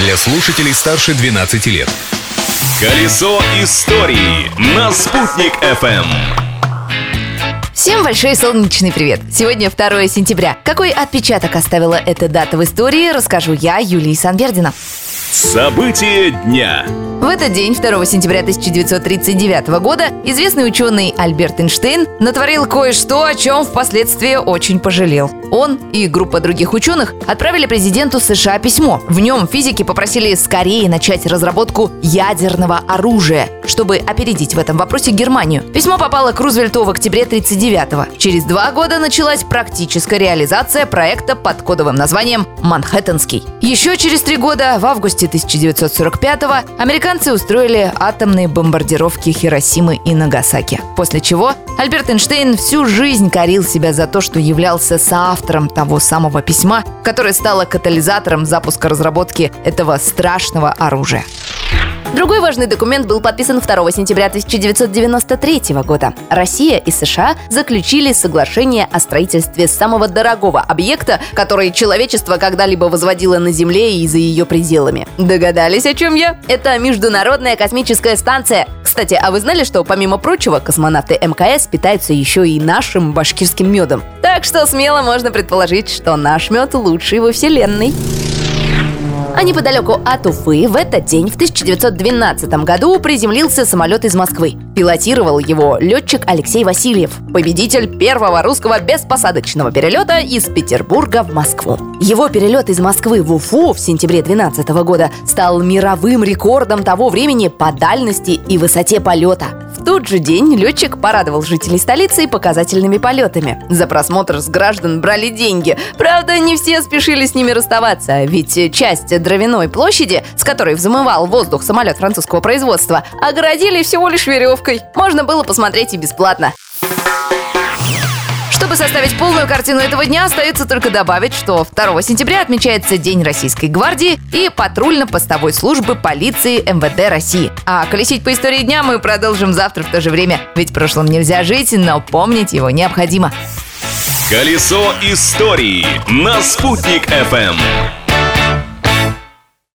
для слушателей старше 12 лет. Колесо истории на «Спутник FM. Всем большой солнечный привет! Сегодня 2 сентября. Какой отпечаток оставила эта дата в истории, расскажу я, Юлия Санбердина. События дня. В этот день, 2 сентября 1939 года, известный ученый Альберт Эйнштейн натворил кое-что, о чем впоследствии очень пожалел. Он и группа других ученых отправили президенту США письмо. В нем физики попросили скорее начать разработку ядерного оружия, чтобы опередить в этом вопросе Германию. Письмо попало к Рузвельту в октябре 1939-го. Через два года началась практическая реализация проекта под кодовым названием «Манхэттенский». Еще через три года, в августе 1945-го, американцы устроили атомные бомбардировки Хиросимы и Нагасаки. После чего Альберт Эйнштейн всю жизнь корил себя за то, что являлся соавтором того самого письма, которое стало катализатором запуска разработки этого страшного оружия. Другой важный документ был подписан 2 сентября 1993 года. Россия и США заключили соглашение о строительстве самого дорогого объекта, который человечество когда-либо возводило на Земле и за ее пределами. Догадались, о чем я? Это Международная космическая станция. Кстати, а вы знали, что помимо прочего космонавты МКС питаются еще и нашим башкирским медом? Так что смело можно предположить, что наш мед лучший во Вселенной. А неподалеку от Уфы в этот день, в 1912 году, приземлился самолет из Москвы. Пилотировал его летчик Алексей Васильев, победитель первого русского беспосадочного перелета из Петербурга в Москву. Его перелет из Москвы в Уфу в сентябре 2012 года стал мировым рекордом того времени по дальности и высоте полета. В тот же день летчик порадовал жителей столицы показательными полетами. За просмотр с граждан брали деньги. Правда, не все спешили с ними расставаться, ведь часть дровяной площади, с которой взмывал воздух самолет французского производства, огородили всего лишь веревкой. Можно было посмотреть и бесплатно. Чтобы составить полную картину этого дня, остается только добавить, что 2 сентября отмечается День Российской гвардии и патрульно-постовой службы полиции МВД России. А колесить по истории дня мы продолжим завтра в то же время, ведь прошлым нельзя жить, но помнить его необходимо. Колесо истории на «Спутник FM.